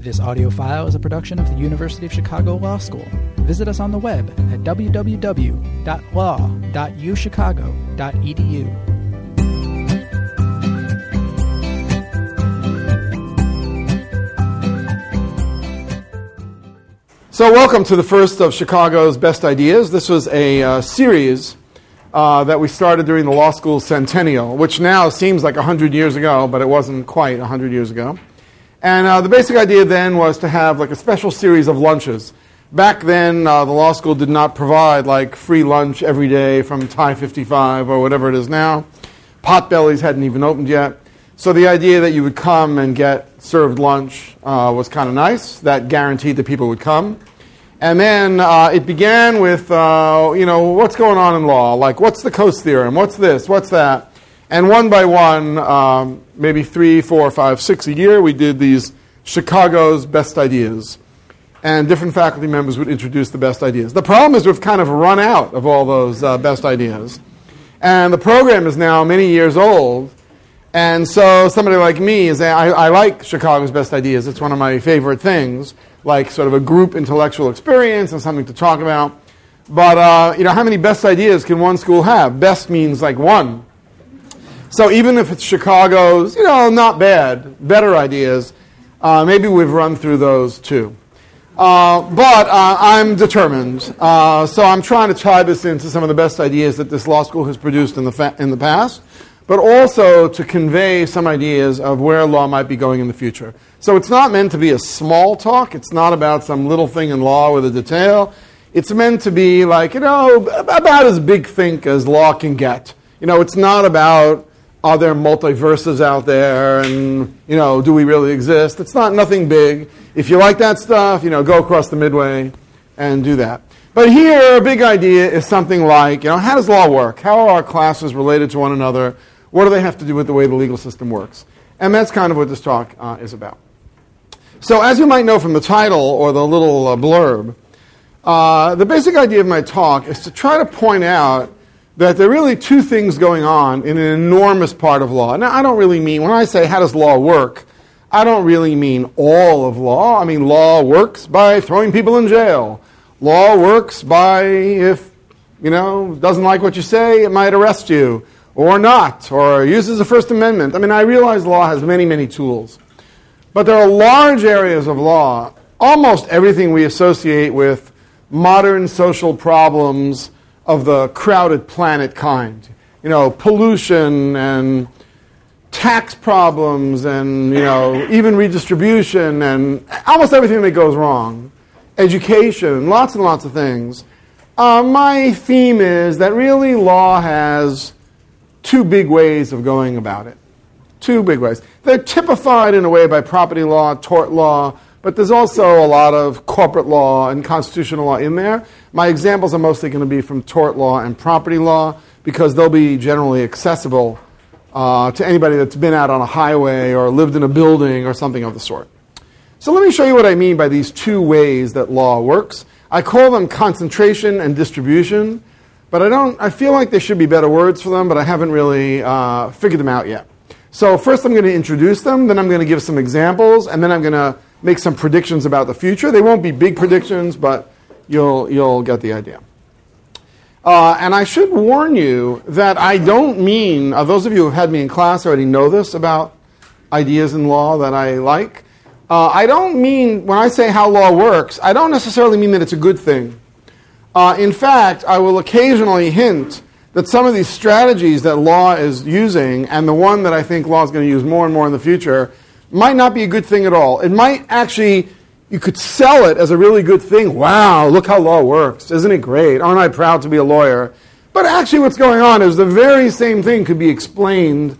This audio file is a production of the University of Chicago Law School. Visit us on the web at www.law.uchicago.edu. So, welcome to the first of Chicago's Best Ideas. This was a uh, series uh, that we started during the law school centennial, which now seems like 100 years ago, but it wasn't quite 100 years ago. And uh, the basic idea then was to have like a special series of lunches. Back then, uh, the law school did not provide like free lunch every day from Thai 55 or whatever it is now. Potbellies hadn't even opened yet. So the idea that you would come and get served lunch uh, was kind of nice. That guaranteed that people would come. And then uh, it began with, uh, you know, what's going on in law? Like, what's the Coase theorem? What's this? What's that? And one by one, um, maybe three, four, five, six a year, we did these Chicago's best ideas. And different faculty members would introduce the best ideas. The problem is we've kind of run out of all those uh, best ideas. And the program is now many years old. And so somebody like me is, I, I like Chicago's best ideas. It's one of my favorite things like sort of a group intellectual experience and something to talk about. But uh, you know, how many best ideas can one school have? Best means like one. So even if it's Chicago's, you know, not bad, better ideas, uh, maybe we've run through those too. Uh, but uh, I'm determined, uh, so I'm trying to tie this into some of the best ideas that this law school has produced in the, fa- in the past but also to convey some ideas of where law might be going in the future. So it's not meant to be a small talk. It's not about some little thing in law with a detail. It's meant to be like, you know, about as big think as law can get. You know, it's not about are there multiverses out there and, you know, do we really exist? It's not nothing big. If you like that stuff, you know, go across the midway and do that. But here, a big idea is something like, you know, how does law work? How are our classes related to one another? What do they have to do with the way the legal system works? And that's kind of what this talk uh, is about. So, as you might know from the title or the little uh, blurb, uh, the basic idea of my talk is to try to point out that there are really two things going on in an enormous part of law. Now, I don't really mean, when I say how does law work, I don't really mean all of law. I mean, law works by throwing people in jail. Law works by, if, you know, doesn't like what you say, it might arrest you or not, or uses the First Amendment. I mean, I realize law has many, many tools. But there are large areas of law, almost everything we associate with modern social problems of the crowded planet kind. You know, pollution and tax problems and, you know, even redistribution and almost everything that goes wrong. Education, lots and lots of things. Uh, my theme is that really law has two big ways of going about it. Two big ways. They're typified in a way by property law, tort law, but there's also a lot of corporate law and constitutional law in there. My examples are mostly going to be from tort law and property law because they'll be generally accessible uh, to anybody that's been out on a highway or lived in a building or something of the sort. So let me show you what I mean by these two ways that law works. I call them concentration and distribution. But I don't. I feel like there should be better words for them, but I haven't really uh, figured them out yet. So first, I'm going to introduce them. Then I'm going to give some examples, and then I'm going to make some predictions about the future. They won't be big predictions, but you'll you'll get the idea. Uh, and I should warn you that I don't mean. Uh, those of you who have had me in class already know this about ideas in law that I like. Uh, I don't mean when I say how law works. I don't necessarily mean that it's a good thing. Uh, in fact, I will occasionally hint that some of these strategies that law is using, and the one that I think law is going to use more and more in the future, might not be a good thing at all. It might actually, you could sell it as a really good thing. Wow, look how law works. Isn't it great? Aren't I proud to be a lawyer? But actually, what's going on is the very same thing could be explained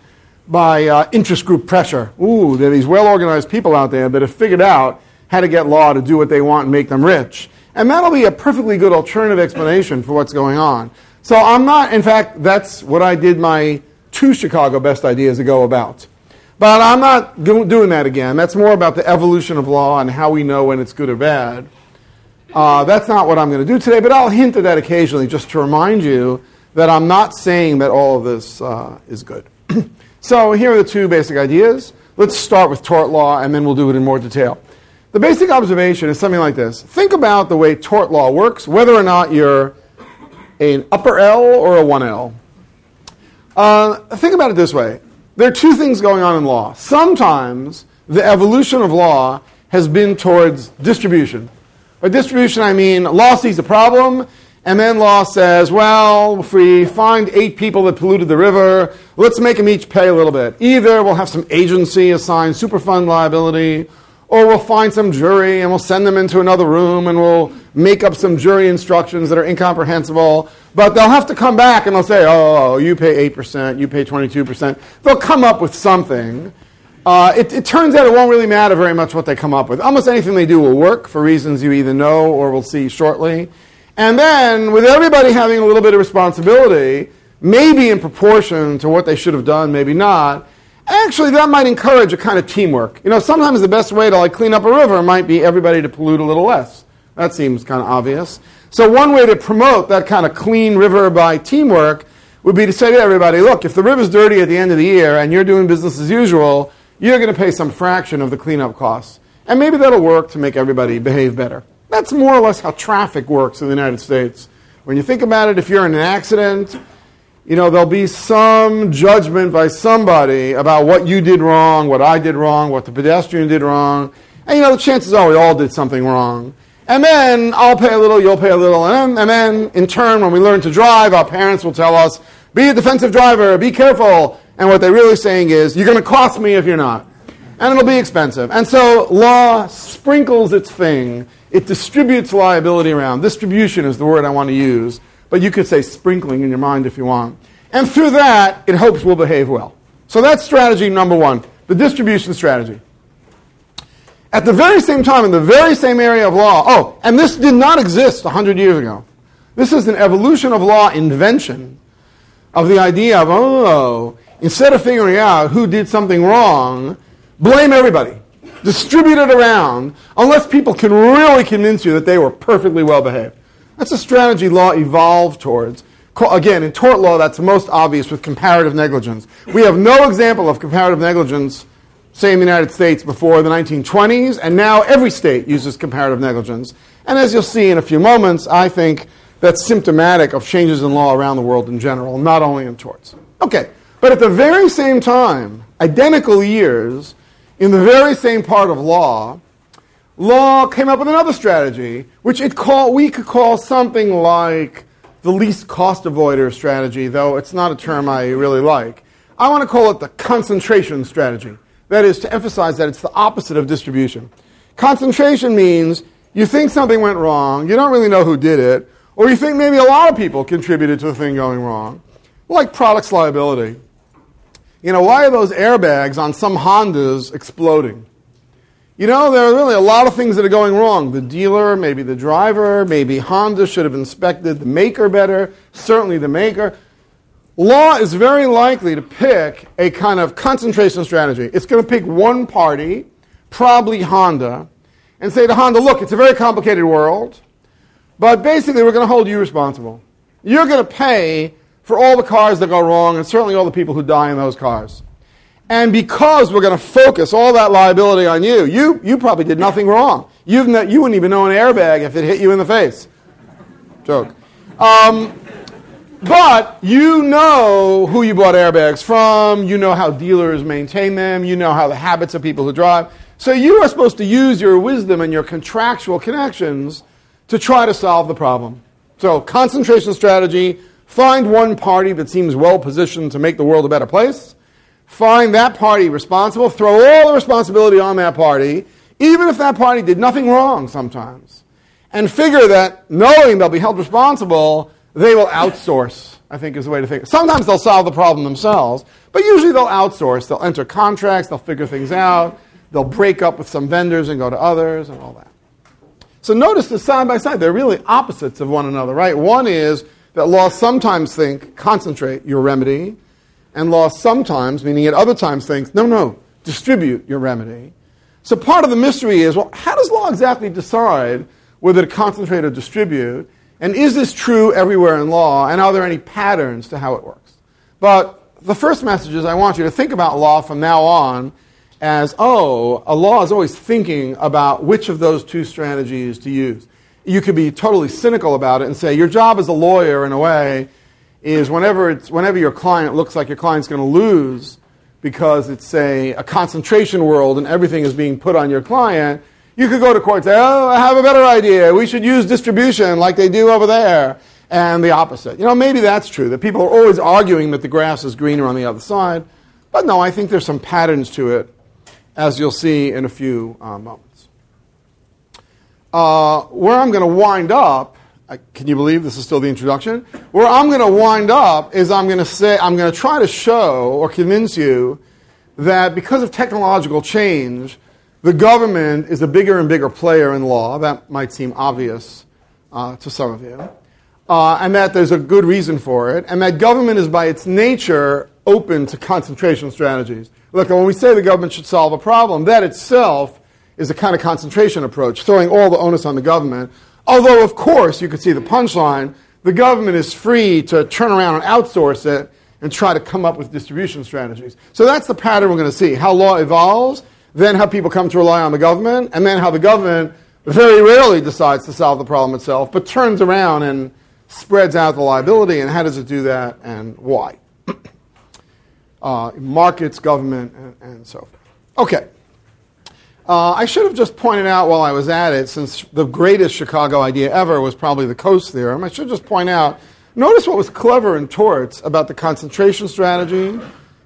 by uh, interest group pressure. Ooh, there are these well organized people out there that have figured out how to get law to do what they want and make them rich. And that'll be a perfectly good alternative explanation for what's going on. So I'm not, in fact, that's what I did my two Chicago best ideas ago about. But I'm not doing that again. That's more about the evolution of law and how we know when it's good or bad. Uh, that's not what I'm going to do today, but I'll hint at that occasionally just to remind you that I'm not saying that all of this uh, is good. so here are the two basic ideas. Let's start with tort law and then we'll do it in more detail. The basic observation is something like this. Think about the way tort law works, whether or not you're an upper L or a 1L. Uh, think about it this way. There are two things going on in law. Sometimes the evolution of law has been towards distribution. By distribution, I mean law sees a problem, and then law says, well, if we find eight people that polluted the river, let's make them each pay a little bit. Either we'll have some agency assign Superfund liability, or we'll find some jury and we'll send them into another room and we'll make up some jury instructions that are incomprehensible. But they'll have to come back and they'll say, oh, you pay 8%, you pay 22%. They'll come up with something. Uh, it, it, turns out it won't really matter very much what they come up with. Almost anything they do will work for reasons you either know or will see shortly. And then, with everybody having a little bit of responsibility, maybe in proportion to what they should have done, maybe not, actually that might encourage a kind of teamwork. You know, sometimes the best way to like clean up a river might be everybody to pollute a little less. That seems kind of obvious. So one way to promote that kind of clean river by teamwork would be to say to everybody, look, if the river's dirty at the end of the year and you're doing business as usual, you're going to pay some fraction of the cleanup costs. And maybe that'll work to make everybody behave better. That's more or less how traffic works in the United States. When you think about it, if you're in an accident, you know, there'll be some judgment by somebody about what you did wrong, what I did wrong, what the pedestrian did wrong. And, you know, the chances are we all did something wrong. And then I'll pay a little, you'll pay a little. And then, and then in turn, when we learn to drive, our parents will tell us, be a defensive driver, be careful. And what they're really saying is, you're going to cost me if you're not. And it'll be expensive. And so law sprinkles its thing. It distributes liability around. Distribution is the word I want to use but you could say sprinkling in your mind if you want. And through that, it hopes we'll behave well. So that's strategy number one, the distribution strategy. At the very same time, in the very same area of law, oh, and this did not exist 100 years ago. This is an evolution of law invention of the idea of, oh, instead of figuring out who did something wrong, blame everybody. Distribute it around unless people can really convince you that they were perfectly well behaved. That's a strategy law evolved towards. Again, in tort law, that's most obvious with comparative negligence. We have no example of comparative negligence, say in the United States, before the 1920s, and now every state uses comparative negligence. And as you'll see in a few moments, I think that's symptomatic of changes in law around the world in general, not only in torts. Okay, but at the very same time, identical years, in the very same part of law, law came up with another strategy, which it call, we could call something like the least cost avoider strategy, though it's not a term I really like. I want to call it the concentration strategy. That is to emphasize that it's the opposite of distribution. Concentration means you think something went wrong, you don't really know who did it, or you think maybe a lot of people contributed to the thing going wrong. Like products liability. You know, why are those airbags on some Hondas exploding? You know, there are really a lot of things that are going wrong. The dealer, maybe the driver, maybe Honda should have inspected the maker better, certainly the maker. Law is very likely to pick a kind of concentration strategy. It's going to pick one party, probably Honda, and say to Honda, look, it's a very complicated world, but basically we're going to hold you responsible. You're going to pay for all the cars that go wrong and certainly all the people who die in those cars. And because we're going to focus all that liability on you, you, you probably did nothing wrong. You've not, you wouldn't even know an airbag if it hit you in the face. Joke. Um, but you know who you bought airbags from, you know how dealers maintain them, you know how the habits of people who drive. So you are supposed to use your wisdom and your contractual connections to try to solve the problem. So, concentration strategy find one party that seems well positioned to make the world a better place find that party responsible, throw all the responsibility on that party, even if that party did nothing wrong sometimes, and figure that knowing they'll be held responsible, they will outsource, I think is the way to think. Sometimes they'll solve the problem themselves, but usually they'll outsource. They'll enter contracts, they'll figure things out, they'll break up with some vendors and go to others and all that. So notice the side by side, they're really opposites of one another, right? One is that laws sometimes think concentrate your remedy, and law sometimes, meaning at other times, thinks, no, no, distribute your remedy. So part of the mystery is, well, how does law exactly decide whether to concentrate or distribute? And is this true everywhere in law? And are there any patterns to how it works? But the first message is I want you to think about law from now on as, oh, a law is always thinking about which of those two strategies to use. You could be totally cynical about it and say, your job as a lawyer, in a way, is whenever, it's, whenever your client looks like your client's going to lose because it's, say, a concentration world and everything is being put on your client, you could go to court and say, oh, I have a better idea. We should use distribution like they do over there. And the opposite. You know, maybe that's true, that people are always arguing that the grass is greener on the other side. But no, I think there's some patterns to it as you'll see in a few uh, moments. Uh, where I'm going to wind up, can you believe this is still the introduction? Where I'm going to wind up is I'm going to say, I'm going to try to show or convince you that because of technological change, the government is a bigger and bigger player in law. That might seem obvious uh, to some of you. Uh, and that there's a good reason for it, and that government is by its nature open to concentration strategies. Look, when we say the government should solve a problem, that itself is a kind of concentration approach, throwing all the onus on the government. Although, of course, you could see the punchline the government is free to turn around and outsource it and try to come up with distribution strategies. So that's the pattern we're going to see how law evolves, then how people come to rely on the government, and then how the government very rarely decides to solve the problem itself, but turns around and spreads out the liability. And how does it do that and why? uh, markets, government, and, and, so forth. Okay. Uh, I should have just pointed out while I was at it, since the greatest Chicago idea ever was probably the Coase theorem, I should just point out notice what was clever in torts about the concentration strategy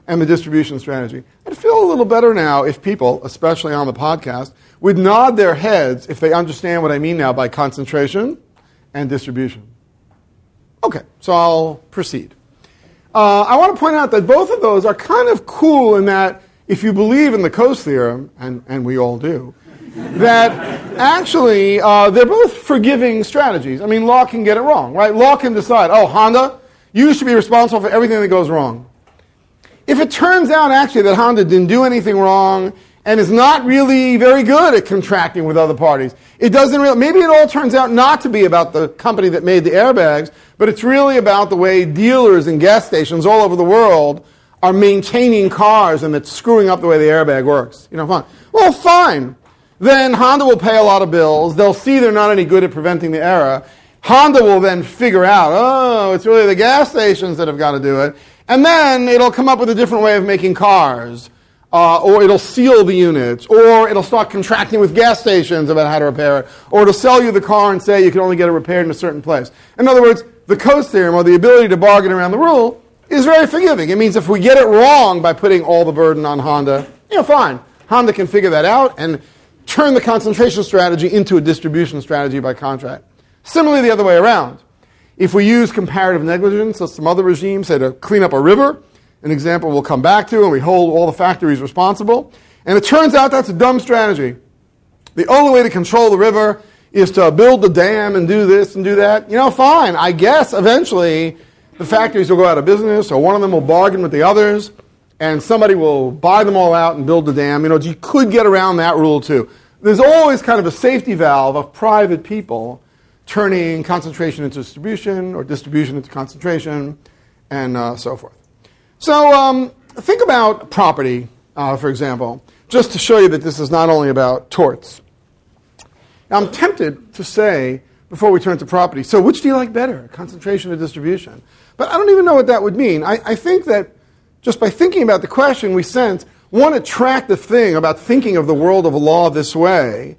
and the distribution strategy. I'd feel a little better now if people, especially on the podcast, would nod their heads if they understand what I mean now by concentration and distribution. Okay, so I'll proceed. Uh, I want to point out that both of those are kind of cool in that if you believe in the Coase theorem, and, and we all do, that actually uh, they're both forgiving strategies. I mean, law can get it wrong, right? Law can decide, oh, Honda, you should be responsible for everything that goes wrong. If it turns out actually that Honda didn't do anything wrong and is not really very good at contracting with other parties. It doesn't really, maybe it all turns out not to be about the company that made the airbags, but it's really about the way dealers and gas stations all over the world are maintaining cars and it's screwing up the way the airbag works. You know, fine. Well, fine. Then Honda will pay a lot of bills. They'll see they're not any good at preventing the error. Honda will then figure out, oh, it's really the gas stations that have got to do it. And then it'll come up with a different way of making cars uh, or it'll seal the units, or it'll start contracting with gas stations about how to repair it, or it'll sell you the car and say you can only get it repaired in a certain place. In other words, the Coase theorem, or the ability to bargain around the rule, is very forgiving. It means if we get it wrong by putting all the burden on Honda, you know, fine. Honda can figure that out and turn the concentration strategy into a distribution strategy by contract. Similarly, the other way around. If we use comparative negligence, as some other regimes say to clean up a river, an example we'll come back to, and we hold all the factories responsible. And it turns out that's a dumb strategy. The only way to control the river is to build the dam and do this and do that. You know, fine. I guess eventually the factories will go out of business, or one of them will bargain with the others, and somebody will buy them all out and build the dam. You know, you could get around that rule too. There's always kind of a safety valve of private people turning concentration into distribution or distribution into concentration and uh, so forth. So um, think about property, uh, for example, just to show you that this is not only about torts. Now, I'm tempted to say, before we turn to property, so which do you like better, concentration or distribution? But I don't even know what that would mean. I, I think that just by thinking about the question, we sense one attractive thing about thinking of the world of law this way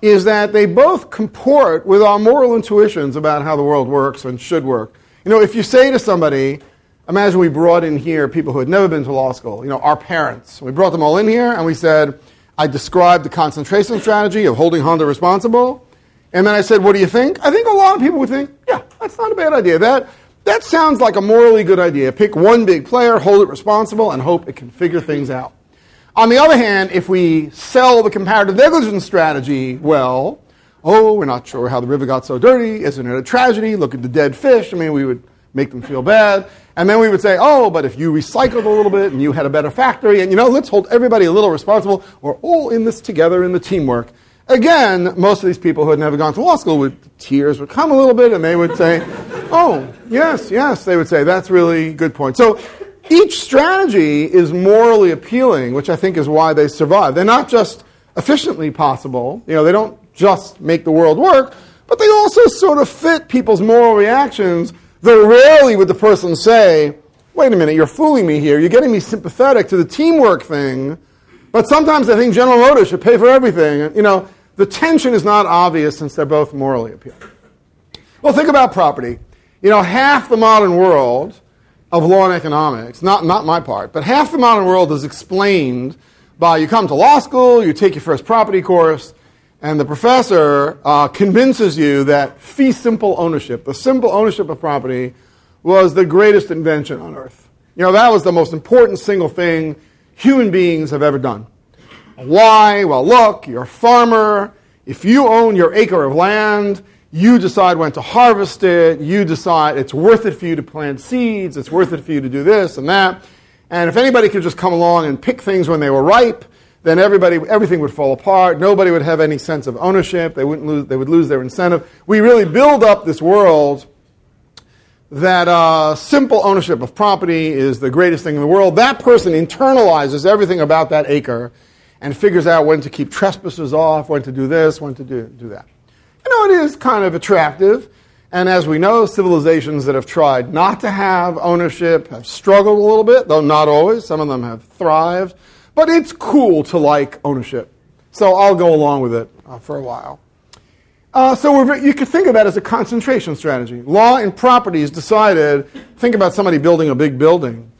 is that they both comport with our moral intuitions about how the world works and should work. You know, if you say to somebody, Imagine we brought in here people who had never been to law school, you know, our parents. We brought them all in here and we said, I described the concentration strategy of holding Honda responsible. And then I said, What do you think? I think a lot of people would think, Yeah, that's not a bad idea. That, that sounds like a morally good idea. Pick one big player, hold it responsible, and hope it can figure things out. On the other hand, if we sell the comparative negligence strategy well, oh, we're not sure how the river got so dirty. Isn't it a tragedy? Look at the dead fish. I mean, we would make them feel bad. And then we would say, oh, but if you recycled a little bit and you had a better factory, and you know, let's hold everybody a little responsible. We're all in this together in the teamwork. Again, most of these people who had never gone to law school would tears would come a little bit and they would say, oh, yes, yes, they would say, that's really good point. So each strategy is morally appealing, which I think is why they survive. They're not just efficiently possible, you know, they don't just make the world work, but they also sort of fit people's moral reactions, though rarely would the person say, wait a minute, you're fooling me here, you're getting me sympathetic to the teamwork thing, but sometimes I think General Motors should pay for everything. You know, the tension is not obvious since they're both morally appealing. Well, think about property. You know, half the modern world of law and economics, not, not my part, but half the modern world is explained by you come to law school, you take your first property course, and the professor uh, convinces you that fee simple ownership, the simple ownership of property, was the greatest invention on earth. You know, that was the most important single thing human beings have ever done. Why? Well, look, you're a farmer. If you own your acre of land, you decide when to harvest it. You decide it's worth it for you to plant seeds. It's worth it for you to do this and that. And if anybody could just come along and pick things when they were ripe, then everybody, everything would fall apart. Nobody would have any sense of ownership. They, wouldn't lose, they would lose their incentive. We really build up this world that uh, simple ownership of property is the greatest thing in the world. That person internalizes everything about that acre and figures out when to keep trespassers off, when to do this, when to do, do that. You know, it is kind of attractive. And as we know, civilizations that have tried not to have ownership have struggled a little bit, though not always. Some of them have thrived. But it's cool to like ownership. So I'll go along with it uh, for a while. Uh, so you could think of that as a concentration strategy. Law and property is decided, think about somebody building a big building.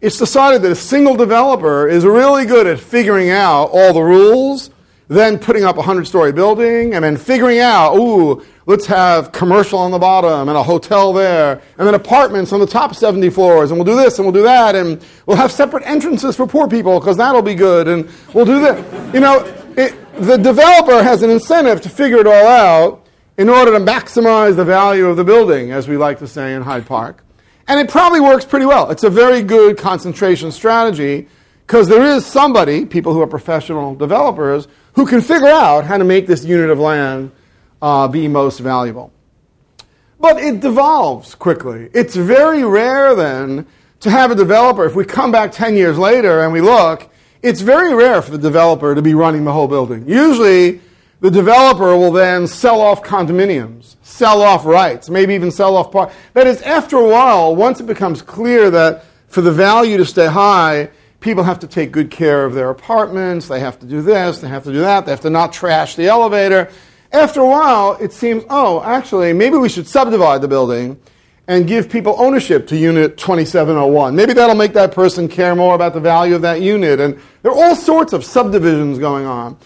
It's decided that a single developer is really good at figuring out all the rules, then putting up a 100 story building, and then figuring out, ooh, let's have commercial on the bottom and a hotel there, and then apartments on the top 70 floors, and we'll do this and we'll do that, and we'll have separate entrances for poor people because that'll be good, and we'll do that. You know, it, the developer has an incentive to figure it all out in order to maximize the value of the building, as we like to say in Hyde Park. And it probably works pretty well. It's a very good concentration strategy because there is somebody, people who are professional developers, who can figure out how to make this unit of land uh, be most valuable. But it devolves quickly. It's very rare then to have a developer, if we come back 10 years later and we look, it's very rare for the developer to be running the whole building. Usually, the developer will then sell off condominiums, sell off rights, maybe even sell off part. That is, after a while, once it becomes clear that for the value to stay high, people have to take good care of their apartments, they have to do this, they have to do that, they have to not trash the elevator. After a while, it seems, oh, actually, maybe we should subdivide the building and give people ownership to unit 2701. Maybe that'll make that person care more about the value of that unit. And there are all sorts of subdivisions going on.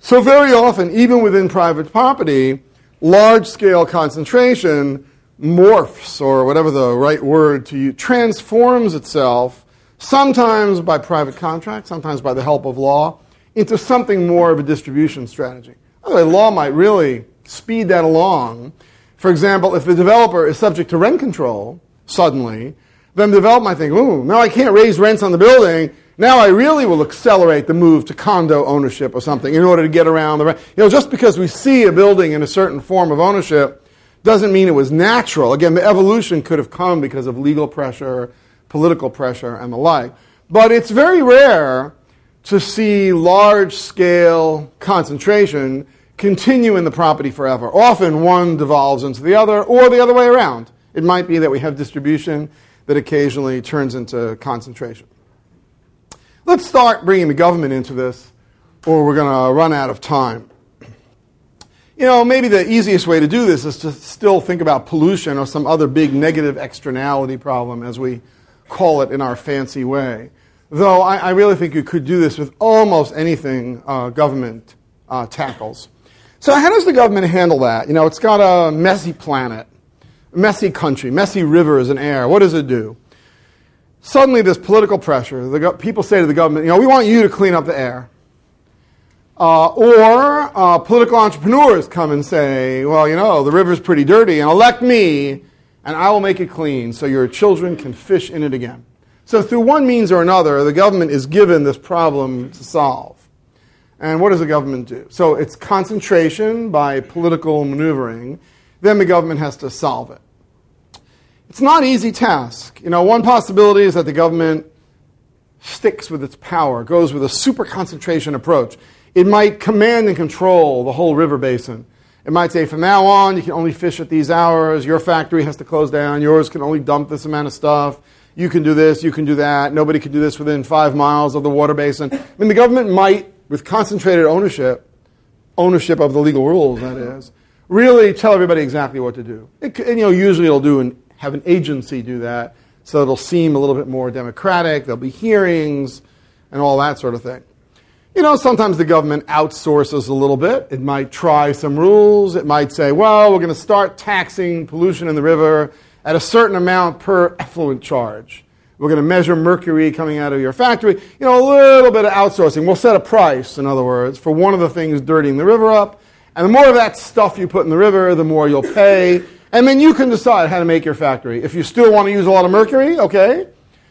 So, very often, even within private property, large scale concentration morphs, or whatever the right word to use, transforms itself, sometimes by private contract, sometimes by the help of law, into something more of a distribution strategy. By the way, law might really speed that along. For example, if the developer is subject to rent control suddenly, then the developer might think, ooh, now I can't raise rents on the building. Now I really will accelerate the move to condo ownership or something in order to get around the rent. You know, just because we see a building in a certain form of ownership doesn't mean it was natural. Again, the evolution could have come because of legal pressure, political pressure, and the like. But it's very rare to see large scale concentration continue in the property forever. Often one devolves into the other, or the other way around. It might be that we have distribution that occasionally turns into concentration. Let's start bringing the government into this, or we're going to run out of time. You know, maybe the easiest way to do this is to still think about pollution or some other big negative externality problem, as we call it in our fancy way. Though I, I really think you could do this with almost anything uh, government uh, tackles. So, how does the government handle that? You know, it's got a messy planet, messy country, messy rivers and air. What does it do? Suddenly there's political pressure. The people say to the government, you know, we want you to clean up the air. Uh, or uh, political entrepreneurs come and say, well, you know, the river's pretty dirty, and elect me, and I will make it clean so your children can fish in it again. So, through one means or another, the government is given this problem to solve. And what does the government do? So, it's concentration by political maneuvering. Then the government has to solve it. It's not an easy task. You know, one possibility is that the government sticks with its power, goes with a super concentration approach. It might command and control the whole river basin. It might say, from now on, you can only fish at these hours. Your factory has to close down. Yours can only dump this amount of stuff. You can do this. You can do that. Nobody can do this within five miles of the water basin. I mean, the government might, with concentrated ownership, ownership of the legal rules, that is, really tell everybody exactly what to do. It, and, you know, usually it'll do and have an agency do that, so it'll seem a little bit more democratic. There'll be hearings and all that sort of thing. You know, sometimes the government outsources a little bit. It might try some rules. It might say, well, we're going to start taxing pollution in the river at a certain amount per effluent charge. We're going to measure mercury coming out of your factory. You know, a little bit of outsourcing. We'll set a price, in other words, for one of the things dirtying the river up. And the more of that stuff you put in the river, the more you'll pay. And then you can decide how to make your factory. If you still want to use a lot of mercury, okay,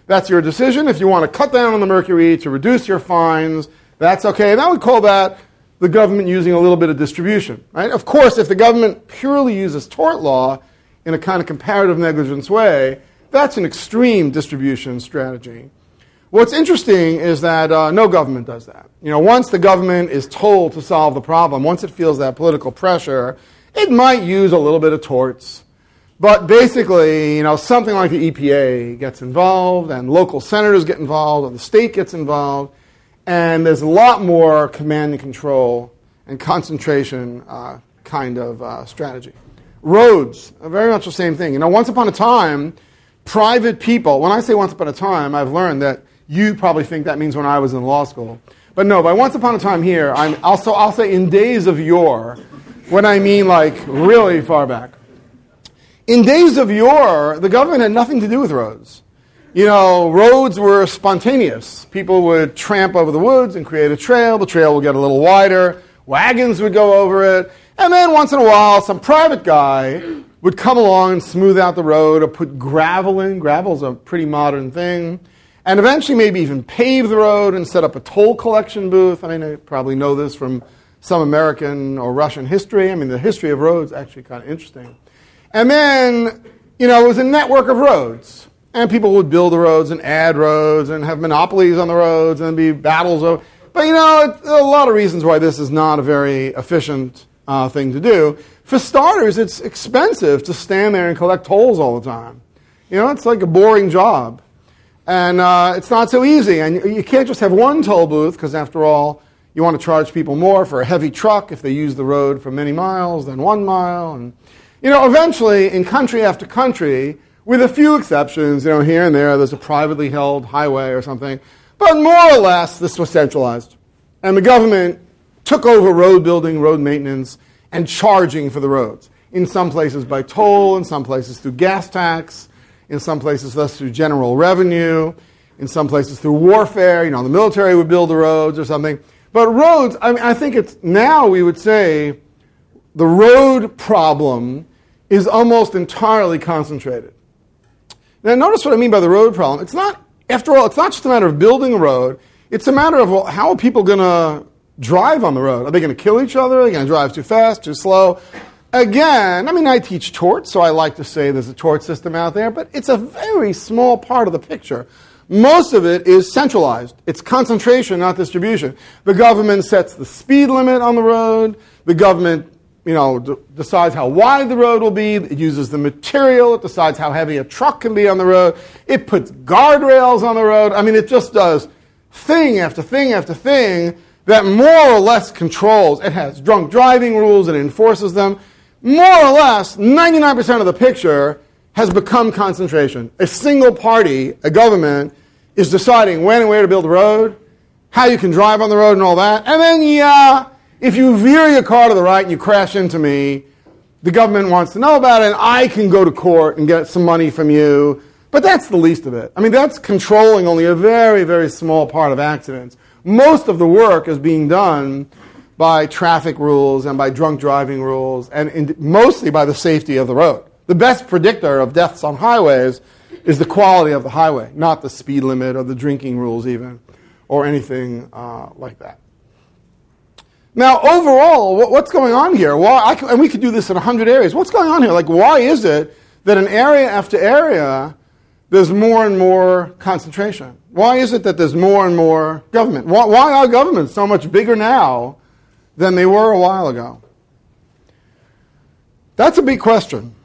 that's your decision. If you want to cut down on the mercury to reduce your fines, that's okay. And I would call that the government using a little bit of distribution. Right? Of course, if the government purely uses tort law in a kind of comparative negligence way, that's an extreme distribution strategy. What's interesting is that uh, no government does that. You know, once the government is told to solve the problem, once it feels that political pressure, it might use a little bit of torts. But basically, you know, something like the EPA gets involved, and local senators get involved, and the state gets involved, and there's a lot more command and control and concentration uh, kind of uh, strategy. Roads very much the same thing. You know, once upon a time, private people, when I say once upon a time, I've learned that you probably think that means when I was in law school. But no, by once upon a time here, I'm also, I'll say in days of yore, when I mean like really far back. In days of yore, the government had nothing to do with roads. You know, roads were spontaneous. People would tramp over the woods and create a trail. The trail would get a little wider. Wagons would go over it. And then once in a while, some private guy would come along and smooth out the road or put gravel in. Gravel's a pretty modern thing. And eventually, maybe even pave the road and set up a toll collection booth. I mean, I probably know this from some American or Russian history. I mean, the history of roads actually kind of interesting. And then, you know, it was a network of roads. And people would build the roads and add roads and have monopolies on the roads and be battles over. But you know, are a lot of reasons why this is not a very efficient uh, thing to do. For starters, it's expensive to stand there and collect tolls all the time. You know, it's like a boring job. And uh, it's not so easy. And you can't just have one toll booth, because after all, you want to charge people more for a heavy truck if they use the road for many miles than one mile. And, you know, eventually, in country after country, with a few exceptions, you know, here and there, there's a privately held highway or something. But more or less, this was centralized. And the government took over road building, road maintenance, and charging for the roads. In some places by toll, in some places through gas tax, in some places thus through general revenue, in some places through warfare. You know, the military would build the roads or something. But roads, I mean, I think it's now we would say the road problem is almost entirely concentrated. Now, notice what I mean by the road problem. It's not, after all, it's not just a matter of building a road. It's a matter of well, how are people going to drive on the road? Are they going to kill each other? Are they going to drive too fast, too slow? Again, I mean, I teach tort, so I like to say there's a tort system out there, but it's a very small part of the picture. Most of it is centralized. It's concentration, not distribution. The government sets the speed limit on the road. The government you know, d- decides how wide the road will be. It uses the material. It decides how heavy a truck can be on the road. It puts guardrails on the road. I mean, it just does thing after thing after thing that more or less controls. It has drunk driving rules. It enforces them. More or less, 99% of the picture has become concentration. A single party, a government, is deciding when and where to build a road, how you can drive on the road and all that. And then, yeah, if you veer your car to the right and you crash into me, the government wants to know about it, and I can go to court and get some money from you. But that's the least of it. I mean, that's controlling only a very, very small part of accidents. Most of the work is being done by traffic rules and by drunk driving rules, and in, mostly by the safety of the road. The best predictor of deaths on highways is the quality of the highway, not the speed limit or the drinking rules, even, or anything uh, like that. Now, overall, what's going on here? Why, and we could do this in 100 areas. What's going on here? Like, why is it that in area after area, there's more and more concentration? Why is it that there's more and more government? Why, why are governments so much bigger now than they were a while ago? That's a big question.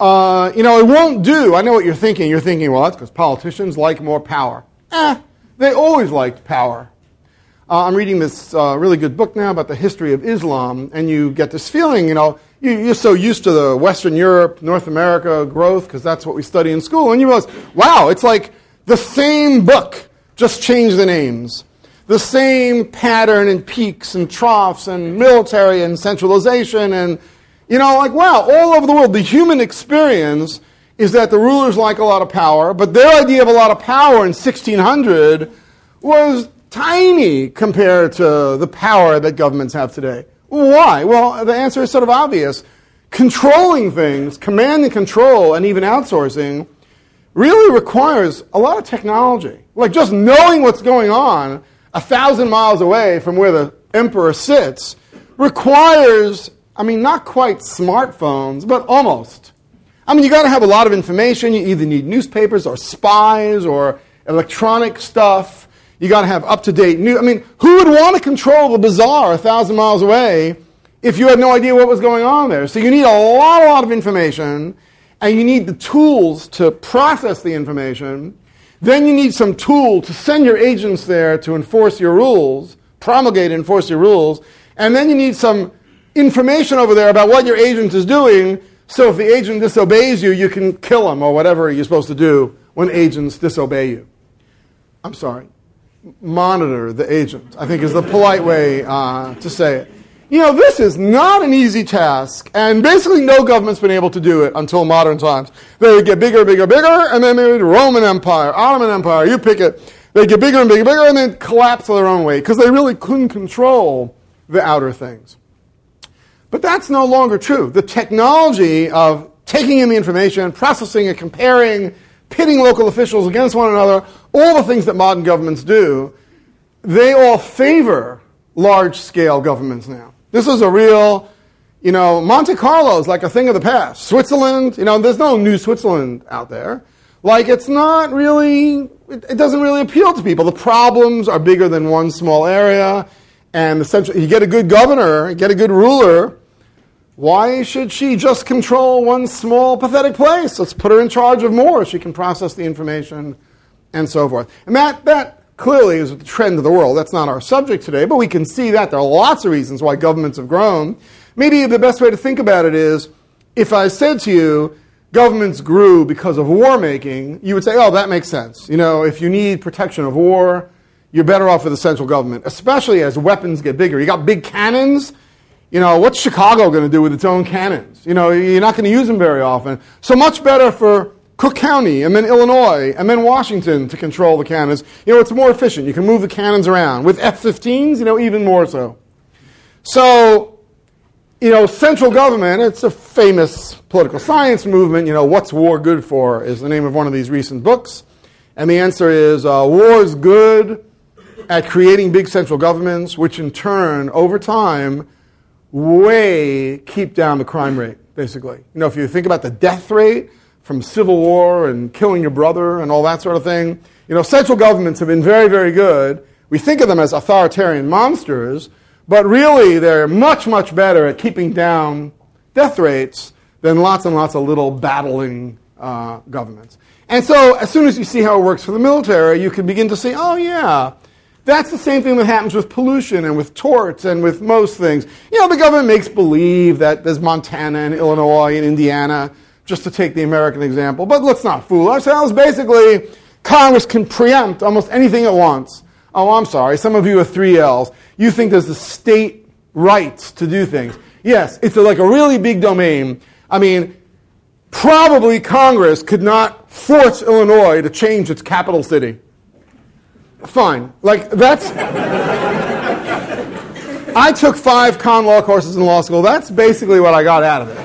Uh, you know, it won't do. I know what you're thinking. You're thinking, well, that's because politicians like more power. Eh, they always liked power. Uh, I'm reading this uh, really good book now about the history of Islam, and you get this feeling, you know, you, are so used to the Western Europe, North America growth, because that's what we study in school, and you realize, wow, it's like the same book, just change the names. The same pattern and peaks and troughs and military and centralization and, you know, like, wow, all over the world, the human experience is that the rulers like a lot of power, but their idea of a lot of power in 1600 was tiny compared to the power that governments have today. Why? Well, the answer is sort of obvious. Controlling things, command and control, and even outsourcing really requires a lot of technology. Like just knowing what's going on a thousand miles away from where the emperor sits requires, I mean, not quite smartphones, but almost. I mean, you got to have a lot of information. You either need newspapers or spies or electronic stuff. You got to have up to date news. I mean, who would want to control the bazaar a thousand miles away if you had no idea what was going on there? So you need a lot, a lot of information, and you need the tools to process the information. Then you need some tool to send your agents there to enforce your rules, promulgate enforce your rules. And then you need some information over there about what your agent is doing. So if the agent disobeys you, you can kill him or whatever you're supposed to do when agents disobey you. I'm sorry monitor the agent, I think is the polite way uh, to say it. You know, this is not an easy task, and basically no government's been able to do it until modern times. They would get bigger, bigger, bigger, and then they the Roman Empire, Ottoman Empire, you pick it. They get bigger and bigger, bigger, and then collapse their own weight because they really couldn't control the outer things. But that's no longer true. The technology of taking in the information, processing it, comparing, pitting local officials against one another, all the things that modern governments do, they all favor large scale governments now. This is a real, you know, Monte Carlo is like a thing of the past. Switzerland, you know, there's no new Switzerland out there. Like, it's not really, it, it doesn't really appeal to people. The problems are bigger than one small area, and essentially, you get a good governor, you get a good ruler, why should she just control one small, pathetic place? Let's put her in charge of more. She can process the information and so forth. And that, that clearly is the trend of the world. That's not our subject today, but we can see that. There are lots of reasons why governments have grown. Maybe the best way to think about it is if I said to you, governments grew because of war making, you would say, oh, that makes sense. You know, if you need protection of war, you're better off with the central government, especially as weapons get bigger. You got big cannons you know, what's Chicago going to do with its own cannons? You know, you're not going to use them very often. So much better for Cook County and then Illinois and then Washington to control the cannons. You know, it's more efficient. You can move the cannons around. With F 15s, you know, even more so. So, you know, central government, it's a famous political science movement. You know, What's War Good For is the name of one of these recent books. And the answer is uh, war is good at creating big central governments, which in turn, over time, way keep down the crime rate, basically. You know, if you think about the death rate from civil war and killing your brother and all that sort of thing, you know, central governments have been very, very good. We think of them as authoritarian monsters, but really they're much, much better at keeping down death rates than lots and lots of little battling uh, governments. And so, as soon as you see how it works for the military, you can begin to see, oh, yeah, that's the same thing that happens with pollution and with torts and with most things. You know, the government makes believe that there's Montana and Illinois and Indiana, just to take the American example. But let's not fool ourselves. Basically, Congress can preempt almost anything it wants. Oh, I'm sorry. Some of you are three L's. You think there's the state rights to do things. Yes, it's like a really big domain. I mean, probably Congress could not force Illinois to change its capital city. Fine. Like, that's. I took five con law courses in law school. That's basically what I got out of it.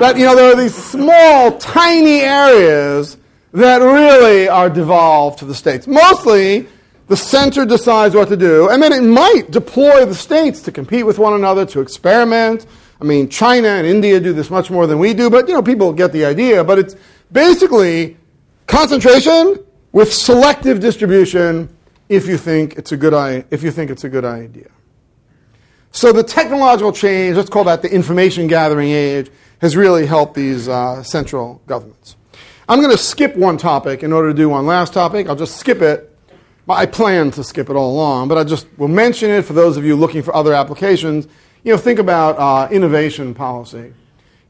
That, you know, there are these small, tiny areas that really are devolved to the states. Mostly The center decides what to do, and then it might deploy the states to compete with one another, to experiment. I mean, China and India do this much more than we do, but you know, people get the idea. But it's basically concentration with selective distribution if you think it's a good, if you think it's a good idea. So the technological change, let's call that the information gathering age, has really helped these uh, central governments. I'm going to skip one topic in order to do one last topic. I'll just skip it. I plan to skip it all along, but I just will mention it for those of you looking for other applications. You know, think about uh, innovation policy.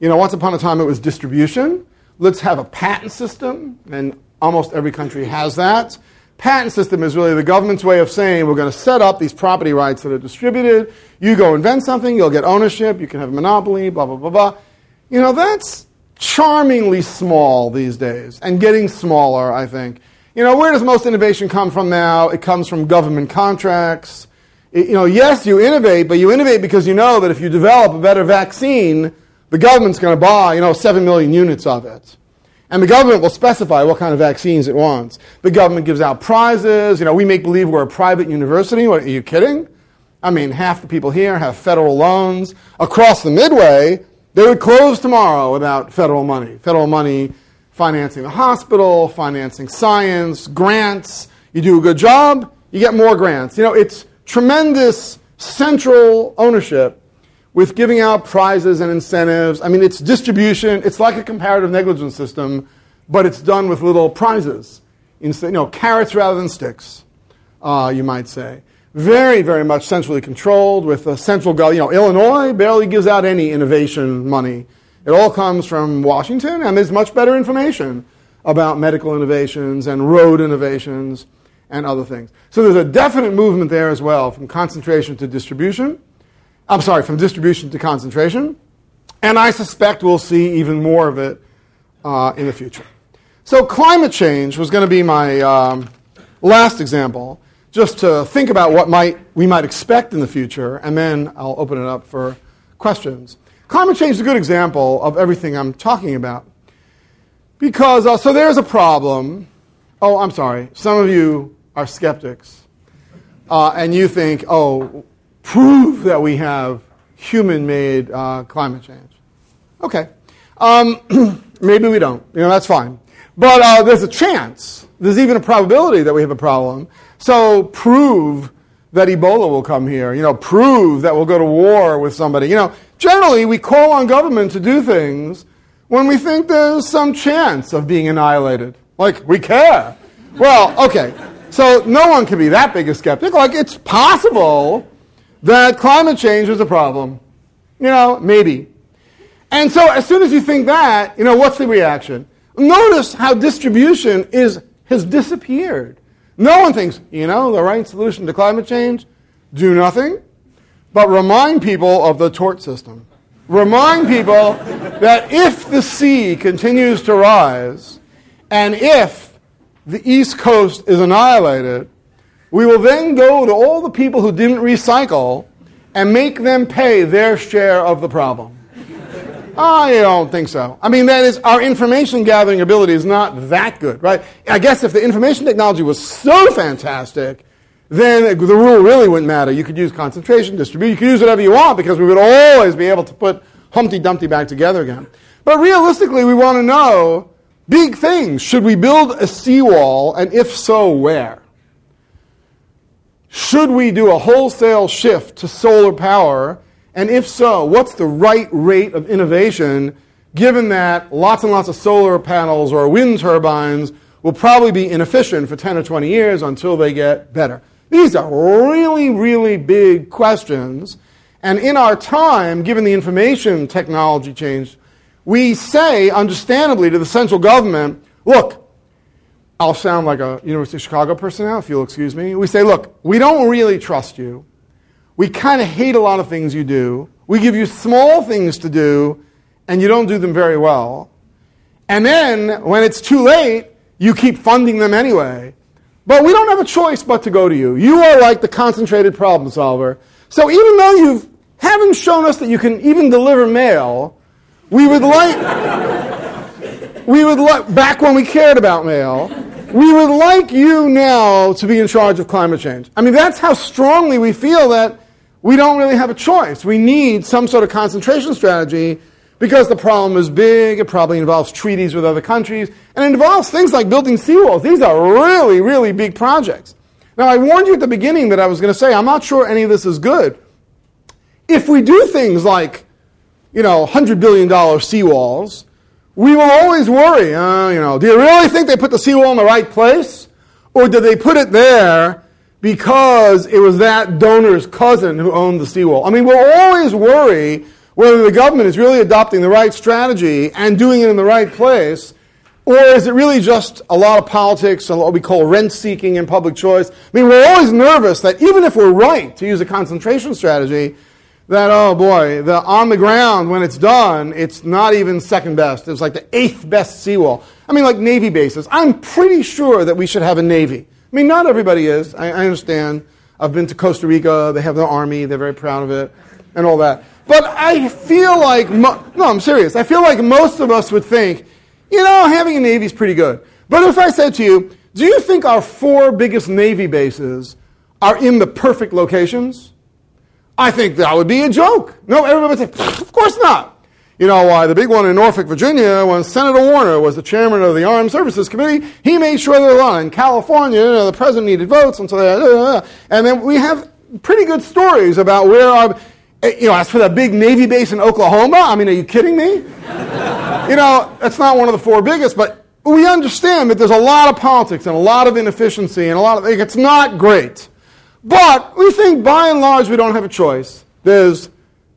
You know, once upon a time it was distribution. Let's have a patent system, and almost every country has that. Patent system is really the government's way of saying we're going to set up these property rights that are distributed. You go invent something, you'll get ownership, you can have a monopoly, blah, blah, blah, blah. You know, that's charmingly small these days and getting smaller, I think. You know, where does most innovation come from now? It comes from government contracts. It, you know, yes, you innovate, but you innovate because you know that if you develop a better vaccine, the government's going to buy, you know, 7 million units of it. And the government will specify what kind of vaccines it wants. The government gives out prizes. You know, we make believe we're a private university. What, are you kidding? I mean, half the people here have federal loans. Across the Midway, they would close tomorrow without federal money. Federal money financing the hospital, financing science, grants. You do a good job, you get more grants. You know, it's tremendous central ownership with giving out prizes and incentives. I mean, it's distribution. It's like a comparative negligence system, but it's done with little prizes. Instead, you know, carrots rather than sticks, uh, you might say very, very much centrally controlled with a central government. You know, Illinois barely gives out any innovation money. It all comes from Washington, and there's much better information about medical innovations and road innovations and other things. So there's a definite movement there as well from concentration to distribution. I'm sorry, from distribution to concentration. And I suspect we'll see even more of it uh, in the future. So climate change was going to be my um, last example just to think about what might, we might expect in the future, and then I'll open it up for questions. Climate change is a good example of everything I'm talking about. Because, uh, so there's a problem. Oh, I'm sorry. Some of you are skeptics. Uh, and you think, oh, prove that we have human made uh, climate change. Okay. Um, maybe we don't. You know, that's fine. But uh, there's a chance, there's even a probability that we have a problem. So prove that Ebola will come here. You know, prove that we'll go to war with somebody. You know, generally we call on government to do things when we think there's some chance of being annihilated. Like, we care. Well, okay. So no one can be that big a skeptic. Like, it's possible that climate change is a problem. You know, maybe. And so as soon as you think that, you know, what's the reaction? Notice how distribution is, has disappeared. No one thinks, you know, the right solution to climate change? Do nothing, but remind people of the tort system. Remind people that if the sea continues to rise, and if the East Coast is annihilated, we will then go to all the people who didn't recycle and make them pay their share of the problem. I don't think so. I mean, that is, our information gathering ability is not that good, right? I guess if the information technology was so fantastic, then the rule really wouldn't matter. You could use concentration, distribution, you could use whatever you want because we would always be able to put Humpty Dumpty back together again. But realistically, we want to know big things. Should we build a seawall, and if so, where? Should we do a wholesale shift to solar power and if so, what's the right rate of innovation given that lots and lots of solar panels or wind turbines will probably be inefficient for 10 or 20 years until they get better? These are really, really big questions. And in our time, given the information technology change, we say, understandably, to the central government, look, I'll sound like a University of Chicago person now, if you'll excuse me. We say, look, we don't really trust you we kind of hate a lot of things you do. We give you small things to do, and you don't do them very well. And then, when it's too late, you keep funding them anyway. But we don't have a choice but to go to you. You are like the concentrated problem solver. So even though you haven't shown us that you can even deliver mail, we would like, we would like, back when we cared about mail, we would like you now to be in charge of climate change. I mean, that's how strongly we feel that we don't really have a choice. We need some sort of concentration strategy because the problem is big. It probably involves treaties with other countries, and it involves things like building seawalls. These are really, really big projects. Now, I warned you at the beginning that I was going to say I'm not sure any of this is good. If we do things like, you know, $100 billion seawalls, we will always worry, uh, you know, do you really think they put the seawall in the right place? Or did they put it there because it was that donor's cousin who owned the seawall? I mean, we'll always worry whether the government is really adopting the right strategy and doing it in the right place, or is it really just a lot of politics and what we call rent seeking and public choice? I mean, we're always nervous that even if we're right to use a concentration strategy, that, oh boy, the, on the ground, when it's done, it's not even second best. It's like the eighth best seawall. I mean, like Navy bases. I'm pretty sure that we should have a Navy. I mean, not everybody is. I, I understand. I've been to Costa Rica. They have their army. They're very proud of it and all that. But I feel like, mo- no, I'm serious. I feel like most of us would think, you know, having a Navy is pretty good. But if I said to you, do you think our four biggest Navy bases are in the perfect locations? I think that would be a joke. No, everybody would say, of course not. You know, uh, the big one in Norfolk, Virginia, when Senator Warner was the chairman of the Armed Services Committee, he made sure were on. In California, you know, the president needed votes, and so they, uh, and then we have pretty good stories about where our, eh, you know, as for that big Navy base in Oklahoma, I mean, are you kidding me? you know, that's not one of the four biggest, but we understand that there's a lot of politics and a lot of inefficiency and a lot of, like, it's not great. But we think by and large we don't have a choice. There's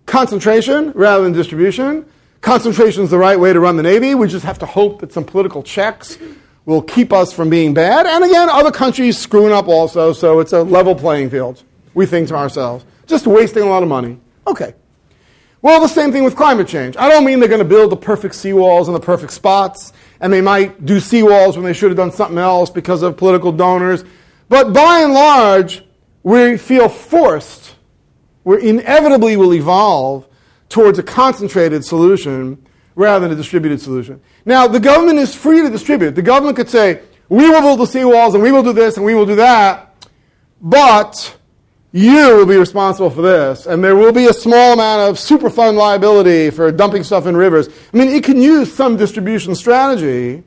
concentration rather than distribution. Concentration is the right way to run the Navy. We just have to hope that some political checks will keep us from being bad. And again, other countries screwing up also, so it's a level playing field. We think to ourselves, just wasting a lot of money. Okay. Well, the same thing with climate change. I don't mean they're going to build the perfect seawalls in the perfect spots, and they might do seawalls when they should have done something else because of political donors. But by and large, we feel forced, we inevitably will evolve towards a concentrated solution rather than a distributed solution. Now, the government is free to distribute. The government could say, we will build the seawalls and we will do this and we will do that, but you will be responsible for this, and there will be a small amount of superfund liability for dumping stuff in rivers. I mean, it can use some distribution strategy,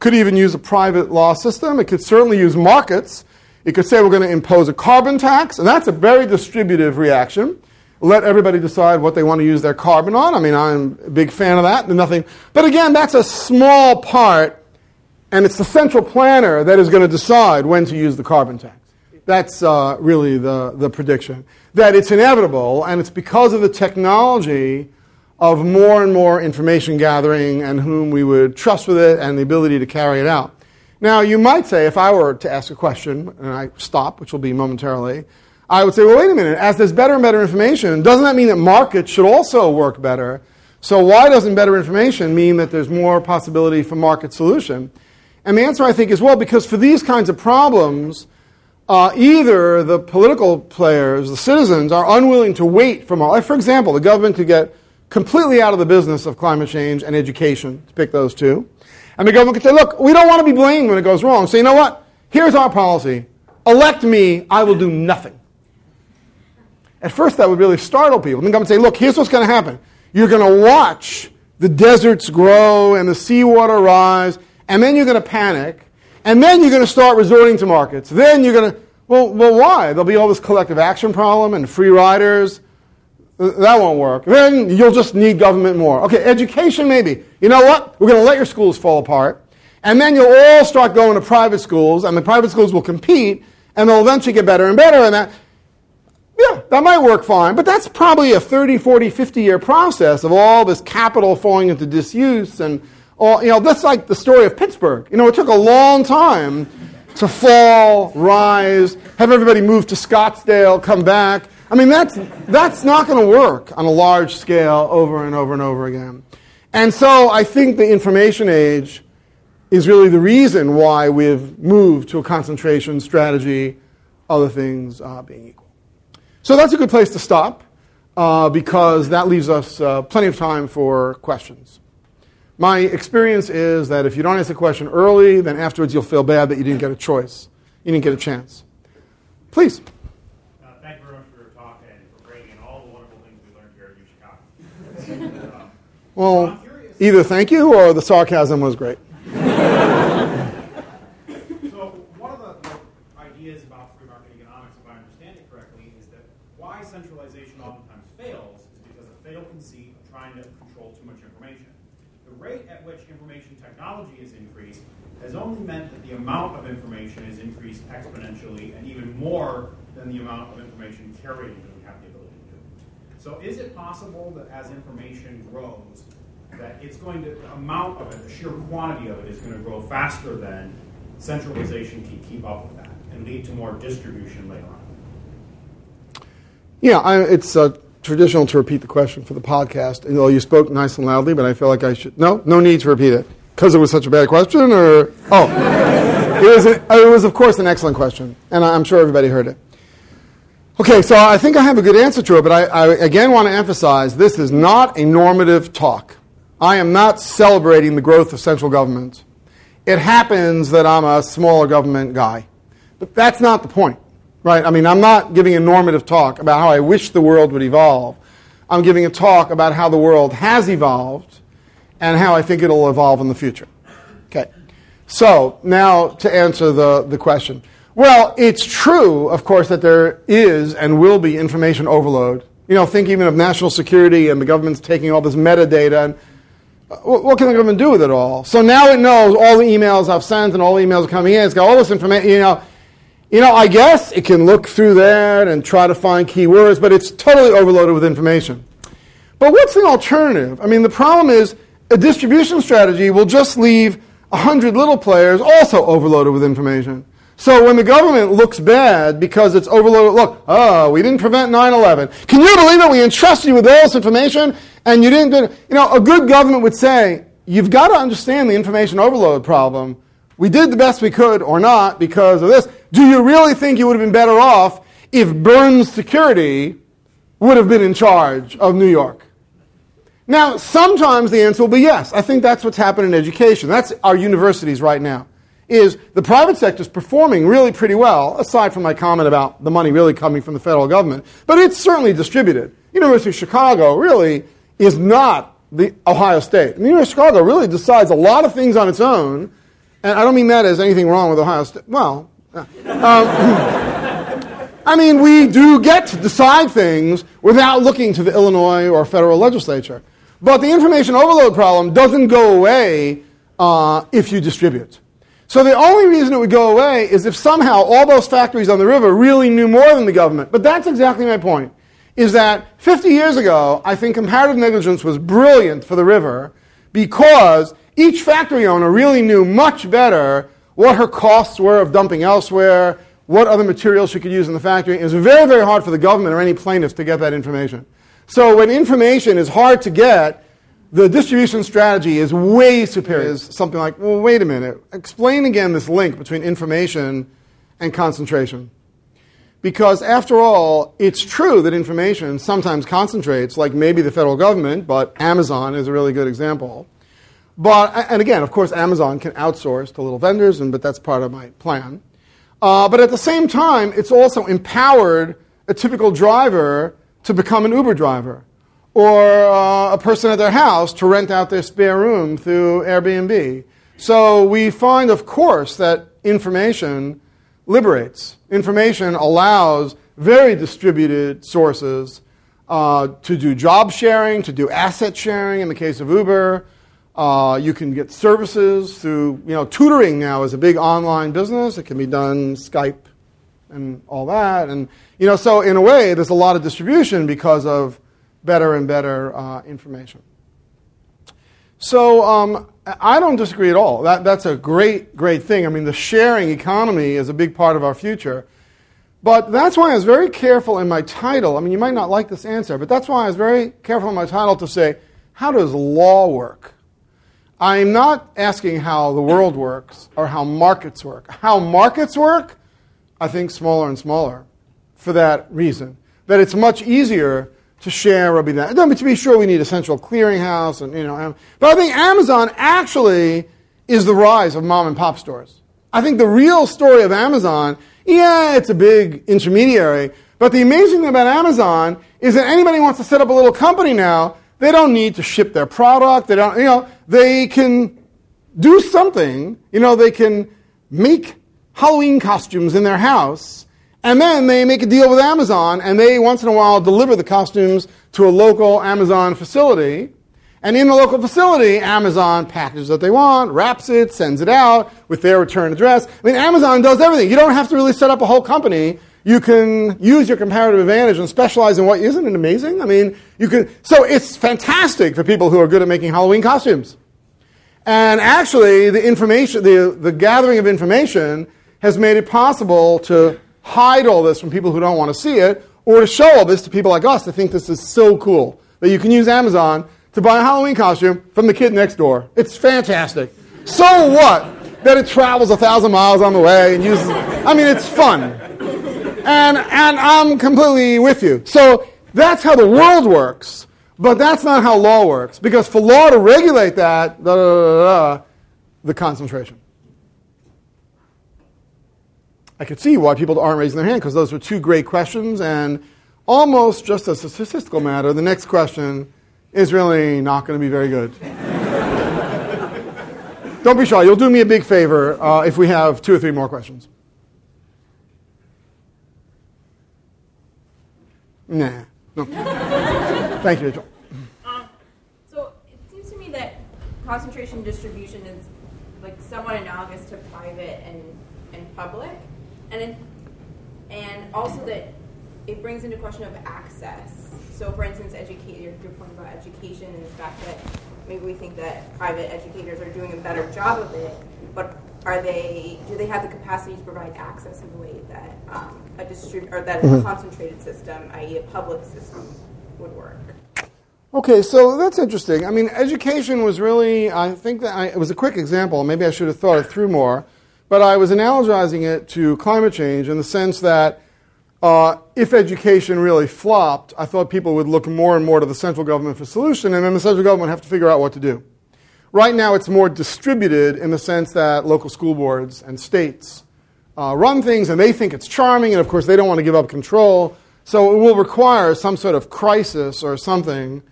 could even use a private law system, it could certainly use markets it could say we're going to impose a carbon tax, and that's a very distributive reaction. Let everybody decide what they want to use their carbon on. I mean, I'm a big fan of that. Nothing, but again, that's a small part, and it's the central planner that is going to decide when to use the carbon tax. That's uh, really the, the prediction. That it's inevitable, and it's because of the technology of more and more information gathering and whom we would trust with it and the ability to carry it out. Now, you might say, if I were to ask a question, and I stop, which will be momentarily, I would say, well, wait a minute, as there's better and better information, doesn't that mean that markets should also work better? So why doesn't better information mean that there's more possibility for market solution? And the answer, I think, is well, because for these kinds of problems, uh, either the political players, the citizens, are unwilling to wait for more. Like, for example, the government could get completely out of the business of climate change and education, to pick those two. And the government could say, look, we don't want to be blamed when it goes wrong. So you know what? Here's our policy. Elect me, I will do nothing. At first, that would really startle people. And the government say, look, here's what's going to happen. You're going to watch the deserts grow and the seawater rise, and then you're going to panic, and then you're going to start resorting to markets. Then you're going to, well, well, why? There'll be all this collective action problem and free riders that won't work. Then you'll just need government more. Okay, education maybe. You know what? We're going to let your schools fall apart. And then you'll all start going to private schools, and the private schools will compete, and they'll eventually get better and better. And that, yeah, that might work fine. But that's probably a 30, 40, 50 year process of all this capital falling into disuse. And all, you know, that's like the story of Pittsburgh. You know, it took a long time to fall, rise, have everybody move to Scottsdale, come back. I mean, that's, that's not going to work on a large scale over and over and over again. And so I think the information age is really the reason why we've moved to a concentration strategy, other things uh, being equal. So that's a good place to stop uh, because that leaves us uh, plenty of time for questions. My experience is that if you don't ask a question early, then afterwards you'll feel bad that you didn't get a choice. You didn't get a chance. Please. Uh, thank you very much for your talk and for bringing in all the wonderful things we learned here at UChicago. uh, Well, either thank you or the sarcasm was great. so one of the, ideas about free market economics, if I understand it correctly, is that why centralization oftentimes fails is because a fatal conceit of trying to control too much information. The rate at which information technology has increased has only meant that the amount of information has increased exponentially and even more than the amount of information carrying that we have the ability to do. So is it possible that as information grows, that it's going to, the amount of it, the sheer quantity of it is going to grow faster than centralization can keep up with that and lead to more distribution later on? Yeah, I, it's uh, traditional to repeat the question for the podcast. And, well, you spoke nice and loudly, but I feel like I should. No, no need to repeat it because it was such a bad question, or oh, it was. It was of course an excellent question, and I'm sure everybody heard it. Okay, so I think I have a good answer to it, but I, I again want to emphasize this is not a normative talk. I am not celebrating the growth of central government. It happens that I'm a smaller government guy, but that's not the point. Right? I mean, I'm not giving a normative talk about how I wish the world would evolve. I'm giving a talk about how the world has evolved and how I think it'll evolve in the future. Okay. So, now to answer the, the question. Well, it's true, of course, that there is and will be information overload. You know, think even of national security and the government's taking all this metadata and uh, what can the government do with it all? So now it knows all the emails I've sent and all the emails coming in. It's got all this information, you know. You know, I guess it can look through that and try to find keywords, but it's totally overloaded with information. But what's the alternative? I mean, the problem is a distribution strategy will just leave 100 little players also overloaded with information. So when the government looks bad because it's overloaded, look, oh, we didn't prevent 9 11. Can you believe it? We entrusted you with all this information and you didn't do You know, a good government would say, you've got to understand the information overload problem. We did the best we could or not because of this. Do you really think you would have been better off if Burns Security would have been in charge of New York? Now, sometimes the answer will be yes. I think that's what's happened in education. That's our universities right now. Is the private sector is performing really pretty well, aside from my comment about the money really coming from the federal government, but it's certainly distributed. University of Chicago really is not the Ohio State. The University of Chicago really decides a lot of things on its own, and I don't mean that as anything wrong with Ohio State. Well, um, I mean, we do get to decide things without looking to the Illinois or federal legislature. But the information overload problem doesn't go away uh, if you distribute. So the only reason it would go away is if somehow all those factories on the river really knew more than the government. But that's exactly my point. Is that 50 years ago, I think comparative negligence was brilliant for the river because each factory owner really knew much better what her costs were of dumping elsewhere, what other materials she could use in the factory. It was very, very hard for the government or any plaintiffs to get that information. So when information is hard to get, the distribution strategy is way superior. Is something like, well, wait a minute. Explain again this link between information and concentration. Because after all, it's true that information sometimes concentrates, like maybe the federal government, but Amazon is a really good example. But, and again, of course, Amazon can outsource to little vendors, and, but that's part of my plan. Uh, but at the same time, it's also empowered a typical driver to become an Uber driver or uh, a person at their house to rent out their spare room through Airbnb. So we find, of course, that information liberates. Information allows very distributed sources uh, to do job sharing, to do asset sharing in the case of Uber. Uh, you can get services through, you know, tutoring now is a big online business. It can be done Skype and all that. And, you know, so in a way, there's a lot of distribution because of better and better uh, information. So um, I don't disagree at all. That, that's a great, great thing. I mean, the sharing economy is a big part of our future. But that's why I was very careful in my title. I mean, you might not like this answer, but that's why I was very careful in my title to say, how does law work? I'm not asking how the world works or how markets work. How markets work, I think smaller and smaller for that reason. That it's much easier to share will be that. No, but to be sure, we need a central clearinghouse, and you know. But I think Amazon actually is the rise of mom and pop stores. I think the real story of Amazon, yeah, it's a big intermediary, but the amazing thing about Amazon is that anybody wants to set up a little company now, they don't need to ship their product. They don't, you know, they can do something. You know, they can make Halloween costumes in their house, and then they make a deal with Amazon, and they once in a while deliver the costumes to a local Amazon facility. And in the local facility, Amazon packages what they want, wraps it, sends it out with their return address. I mean, Amazon does everything. You don't have to really set up a whole company. You can use your comparative advantage and specialize in what isn't it amazing? I mean, you can. So it's fantastic for people who are good at making Halloween costumes. And actually, the information, the, the gathering of information has made it possible to hide all this from people who don't want to see it, or to show all this to people like us to think this is so cool that you can use Amazon to buy a Halloween costume from the kid next door. It's fantastic. So what? That it travels a thousand miles on the way and uses. I mean, it's fun. And, and I'm completely with you. So that's how the world works, but that's not how law works. Because for law to regulate that, da, da, da, the concentration. I could see why people aren't raising their hand because those were two great questions, and almost just as a statistical matter, the next question is really not going to be very good. Don't be shy. You'll do me a big favor uh, if we have two or three more questions. Nah. No. Thank you, Rachel. Um, so it seems to me that concentration distribution is like somewhat analogous to private and, and public, and it, and also that it brings into question of access. So, for instance, educate your, your point about education and the fact that maybe we think that private educators are doing a better job of it, but are they? Do they have the capacity to provide access in the way that um, a distrib- or that a concentrated system, i.e., a public system, would work? Okay, so that's interesting. I mean, education was really, I think that I, it was a quick example. Maybe I should have thought it through more. But I was analogizing it to climate change in the sense that uh, if education really flopped, I thought people would look more and more to the central government for solution, and then the central government would have to figure out what to do. Right now, it's more distributed in the sense that local school boards and states uh, run things, and they think it's charming, and of course, they don't want to give up control. So it will require some sort of crisis or something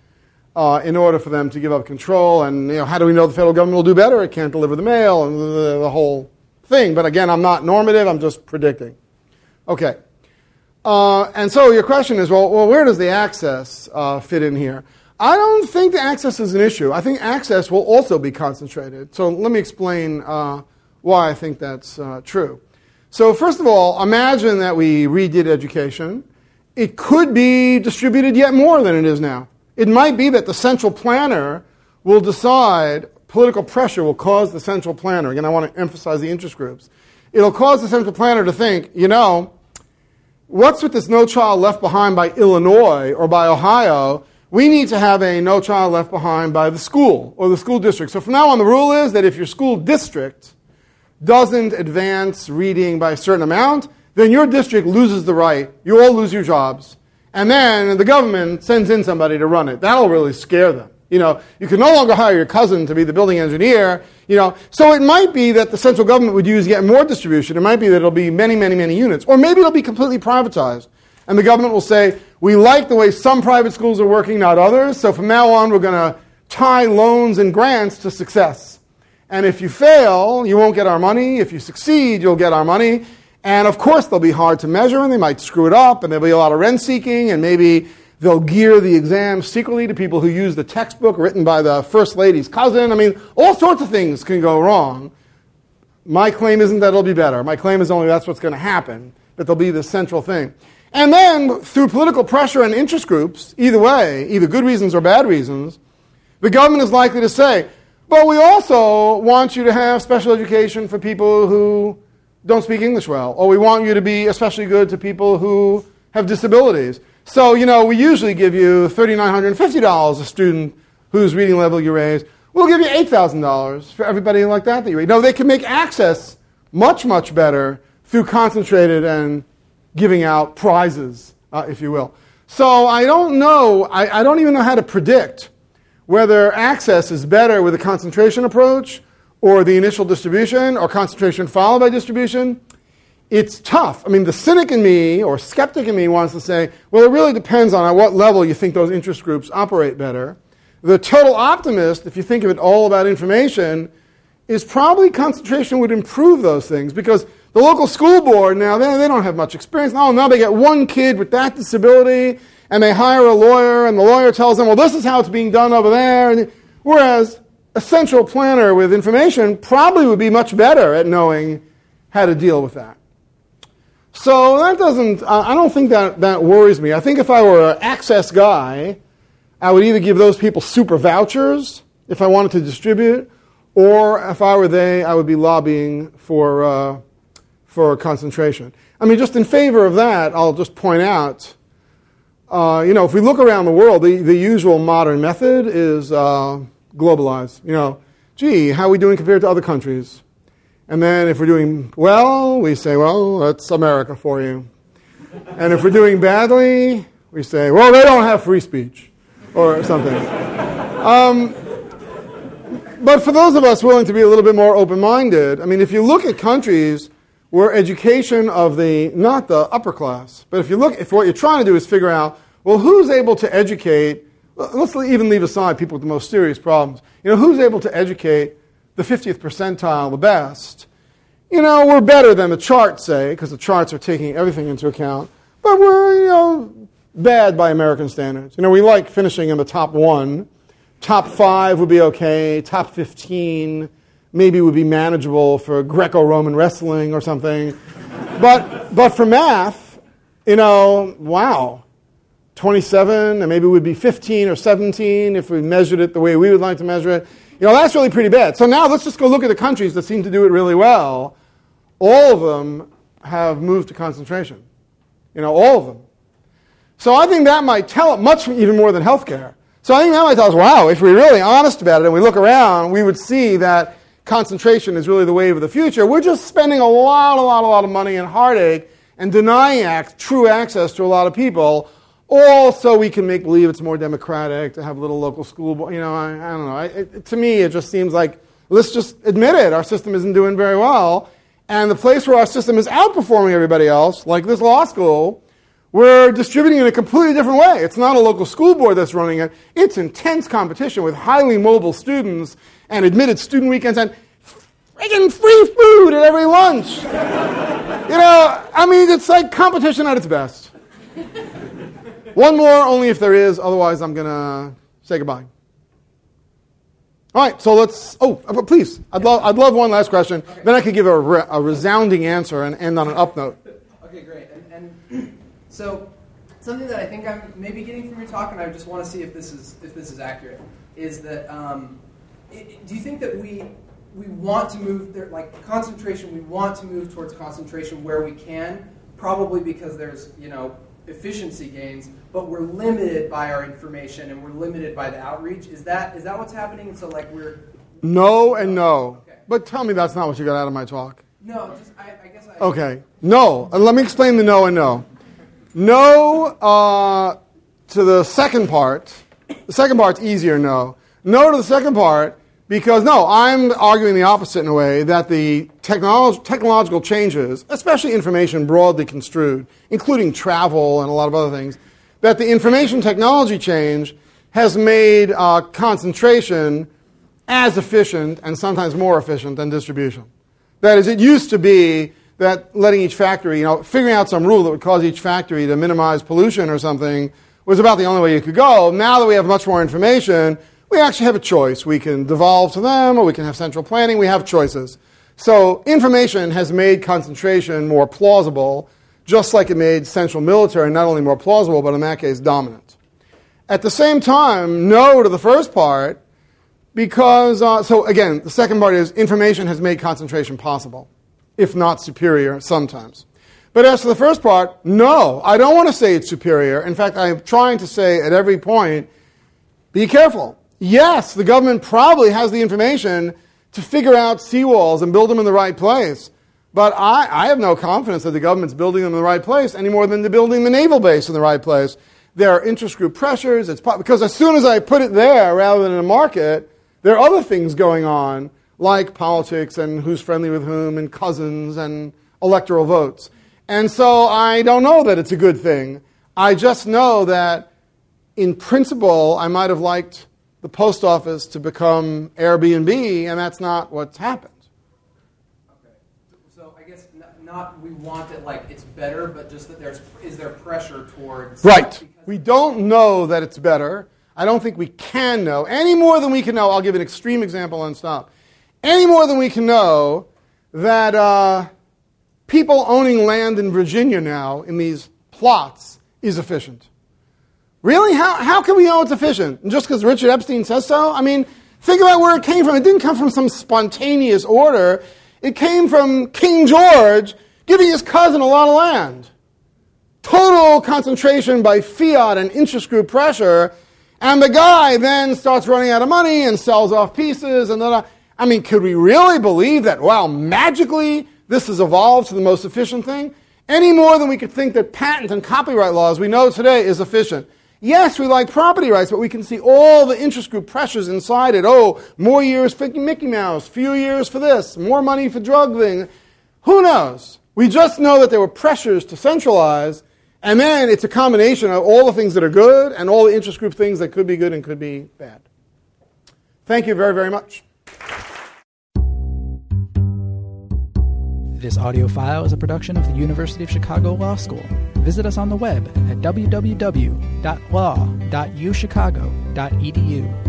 uh, in order for them to give up control. And you know, how do we know the federal government will do better? It can't deliver the mail and the, the whole thing. But again, I'm not normative. I'm just predicting. Okay. Uh, and so your question is, well, well where does the access uh, fit in here? I don't think the access is an issue. I think access will also be concentrated. So let me explain uh, why I think that's uh, true. So first of all, imagine that we redid education. It could be distributed yet more than it is now. It might be that the central planner will decide, political pressure will cause the central planner, again, I want to emphasize the interest groups. It'll cause the central planner to think, you know, what's with this No Child Left Behind by Illinois or by Ohio? We need to have a No Child Left Behind by the school or the school district. So from now on, the rule is that if your school district doesn't advance reading by a certain amount, then your district loses the right. You all lose your jobs. And then the government sends in somebody to run it. That'll really scare them. You know, you can no longer hire your cousin to be the building engineer. You know, so it might be that the central government would use yet more distribution. It might be that it'll be many, many, many units, or maybe it'll be completely privatized, and the government will say, "We like the way some private schools are working, not others. So from now on, we're going to tie loans and grants to success. And if you fail, you won't get our money. If you succeed, you'll get our money." And of course, they'll be hard to measure, and they might screw it up, and there'll be a lot of rent seeking, and maybe They'll gear the exam secretly to people who use the textbook written by the first lady's cousin. I mean, all sorts of things can go wrong. My claim isn't that it'll be better. My claim is only that's what's going to happen, that there'll be this central thing. And then, through political pressure and interest groups, either way, either good reasons or bad reasons, the government is likely to say, but we also want you to have special education for people who don't speak English well, or we want you to be especially good to people who have disabilities. So, you know, we usually give you $3,950 a student whose reading level you raise. We'll give you $8,000 for everybody like that that you raise. No, they can make access much, much better through concentrated and giving out prizes, uh, if you will. So I don't know, I, I don't even know how to predict whether access is better with a concentration approach or the initial distribution or concentration followed by distribution. It's tough. I mean, the cynic in me or skeptic in me wants to say, well, it really depends on at what level you think those interest groups operate better. The total optimist, if you think of it all about information, is probably concentration would improve those things because the local school board now, they, they don't have much experience. Now, now they get one kid with that disability and they hire a lawyer and the lawyer tells them, well, this is how it's being done over there. And, whereas a central planner with information probably would be much better at knowing how to deal with that. So that doesn't, I don't think that, that worries me. I think if I were an access guy, I would either give those people super vouchers if I wanted to distribute, or if I were they, I would be lobbying for, uh, for concentration. I mean, just in favor of that, I'll just point out, uh, you know, if we look around the world, the, the usual modern method is uh, globalize. You know, gee, how are we doing compared to other countries? And then if we're doing well, we say, well, that's America for you. And if we're doing badly, we say, well, they don't have free speech or something. Um, but for those of us willing to be a little bit more open minded, I mean, if you look at countries where education of the, not the upper class, but if you look, if what you're trying to do is figure out, well, who's able to educate, let's even leave aside people with the most serious problems. You know, who's able to educate the 50th percentile the best? You know, we're better than the charts say, because the charts are taking everything into account, but we're, you know, bad by American standards. You know, we like finishing in the top one. Top five would be okay. Top 15 maybe would be manageable for Greco Roman wrestling or something. but, but for math, you know, wow. 27, and maybe we'd be 15 or 17 if we measured it the way we would like to measure it. You know, that's really pretty bad. So now let's just go look at the countries that seem to do it really well. All of them have moved to concentration. You know, all of them. So I think that might tell it much even more than healthcare. So I think that might tell us, wow, if we're really honest about it and we look around, we would see that concentration is really the wave of the future. We're just spending a lot, a lot, a lot of money and heartache and denying act, true access to a lot of people, all so we can make believe it's more democratic to have a little local school. board. you know, I, I don't know. I, it, to me, it just seems like let's just admit it. Our system isn't doing very well, and the place where our system is outperforming everybody else, like this law school, we're distributing in a completely different way. It's not a local school board that's running it. It's intense competition with highly mobile students and admitted student weekends and friggin' free food at every lunch. you know, I mean, it's like competition at its best. One more, only if there is. Otherwise, I'm going to say goodbye. All right, so let's. Oh, uh, please. I'd love, I'd love one last question. Okay. Then I could give a, re, a resounding answer and end on an up note. Okay, great. And, and so, something that I think I'm maybe getting from your talk, and I just want to see if this is if this is accurate, is that um, it, do you think that we we want to move there, like concentration? We want to move towards concentration where we can, probably because there's you know efficiency gains, but we're limited by our information and we're limited by the outreach. Is that is that what's happening? And so like we're no and no. Okay. But tell me that's not what you got out of my talk. No, just I, I guess I. Okay, no. Let me explain the no and no. No uh, to the second part. The second part's easier. No. No to the second part because, no, I'm arguing the opposite in a way that the technolo- technological changes, especially information broadly construed, including travel and a lot of other things, that the information technology change has made uh, concentration as efficient and sometimes more efficient than distribution. That is, it used to be that letting each factory, you know, figuring out some rule that would cause each factory to minimize pollution or something was about the only way you could go. Now that we have much more information, we actually have a choice. We can devolve to them or we can have central planning. We have choices. So information has made concentration more plausible, just like it made central military not only more plausible, but in that case, dominant. At the same time, no to the first part, because, uh, so again, the second part is information has made concentration possible, if not superior sometimes. But as to the first part, no, I don't want to say it's superior. In fact, I'm trying to say at every point, be careful. Yes, the government probably has the information to figure out seawalls and build them in the right place. But I, I have no confidence that the government's building them in the right place any more than they're building the naval base in the right place. there are interest group pressures. It's because as soon as I put it there rather than in a market, there are other things going on like politics and who's friendly with whom and cousins and electoral votes. And so I don't know that it's a good thing. I just know that in principle, I might have liked the post office to become Airbnb, and that's not what's happened. Okay. So I guess not we want it like it's better, but just that there's is there pressure towards right. We don't know that it's better. I don't think we can know any more than we can know. I'll give an extreme example and stop. Any more than we can know that uh, people owning land in Virginia now in these plots is efficient. Really? How, how can we know it's efficient? Just because Richard Epstein says so? I mean, think about where it came from. It didn't come from some spontaneous order. It came from King George giving his cousin a lot of land. Total concentration by fiat and interest group pressure. And the guy then starts running out of money and sells off pieces. And then, uh, I mean, could we really believe that, wow, magically this has evolved to the most efficient thing? Any more than we could think that patent and copyright laws we know today is efficient. Yes, we like property rights, but we can see all the interest group pressures inside it. Oh, more years for Mickey Mouse, few years for this, more money for drug thing. Who knows? We just know that there were pressures to centralize, and then it's a combination of all the things that are good and all the interest group things that could be good and could be bad. Thank you very, very much. This audio file is a production of the University of Chicago Law School. Visit us on the web at www.law.uchicago.edu.